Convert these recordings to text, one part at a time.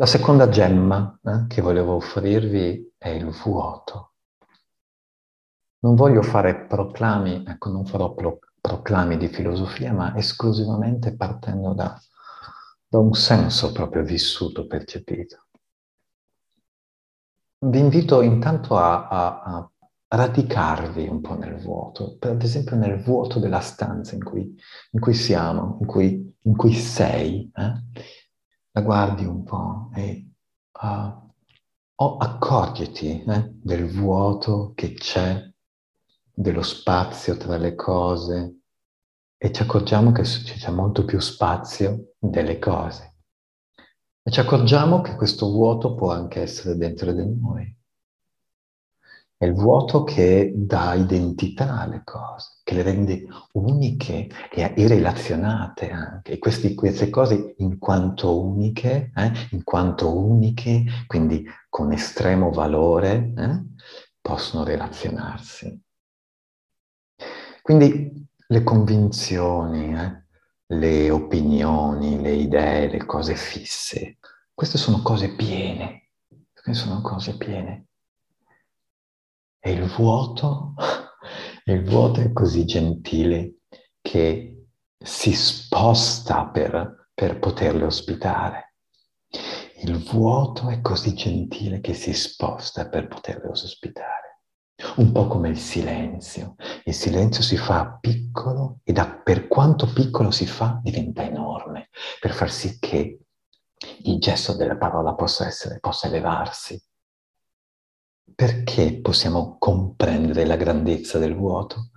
La seconda gemma eh, che volevo offrirvi è il vuoto. Non voglio fare proclami, ecco, non farò pro- proclami di filosofia, ma esclusivamente partendo da, da un senso proprio vissuto, percepito. Vi invito intanto a, a, a radicarvi un po' nel vuoto, per, ad esempio nel vuoto della stanza in cui, in cui siamo, in cui, in cui sei. Eh? La guardi un po' e uh, oh, accorgiti eh, del vuoto che c'è, dello spazio tra le cose e ci accorgiamo che c'è molto più spazio delle cose. E ci accorgiamo che questo vuoto può anche essere dentro di noi. È il vuoto che dà identità alle cose, che le rende uniche e, relazionate anche. E questi, queste cose in quanto uniche, eh, in quanto uniche, quindi con estremo valore, eh, possono relazionarsi. Quindi le convinzioni, eh, le opinioni, le idee, le cose fisse, queste sono cose piene, queste sono cose piene e il vuoto, il vuoto è così gentile che si sposta per, per poterle ospitare. Il vuoto è così gentile che si sposta per poterle ospitare. Un po' come il silenzio. Il silenzio si fa piccolo e da, per quanto piccolo si fa diventa enorme per far sì che il gesto della parola possa, essere, possa elevarsi perché possiamo comprendere la grandezza del vuoto?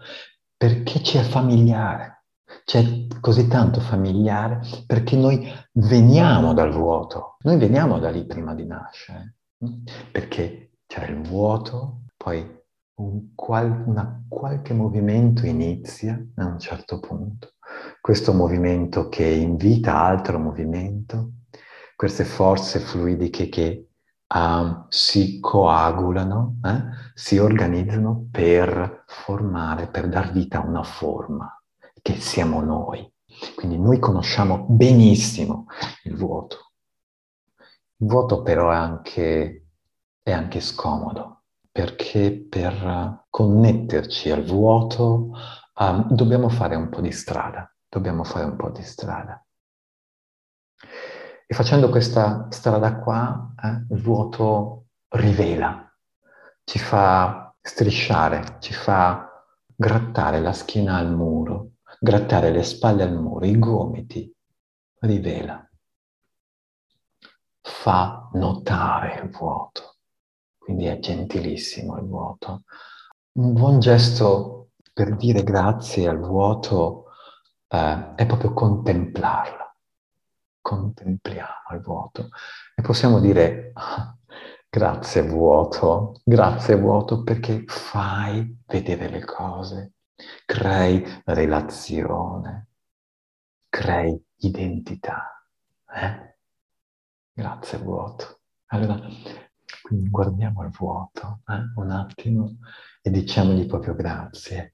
Perché ci è familiare, c'è così tanto familiare perché noi veniamo dal vuoto, noi veniamo da lì prima di nascere, perché c'è il vuoto, poi un qual, una, qualche movimento inizia a un certo punto, questo movimento che invita altro movimento, queste forze fluidiche che uh, si coagulano, eh? si organizzano per formare, per dar vita a una forma che siamo noi. Quindi noi conosciamo benissimo il vuoto. Il vuoto però è anche, è anche scomodo, perché per connetterci al vuoto um, dobbiamo fare un po' di strada, dobbiamo fare un po' di strada. E facendo questa strada qua, eh, il vuoto rivela, ci fa strisciare, ci fa grattare la schiena al muro, grattare le spalle al muro, i gomiti, rivela. Fa notare il vuoto, quindi è gentilissimo il vuoto. Un buon gesto per dire grazie al vuoto eh, è proprio contemplarlo contempliamo il vuoto e possiamo dire ah, grazie vuoto, grazie vuoto perché fai vedere le cose, crei relazione, crei identità. Eh? Grazie vuoto. Allora, quindi guardiamo il vuoto eh? un attimo e diciamogli proprio grazie.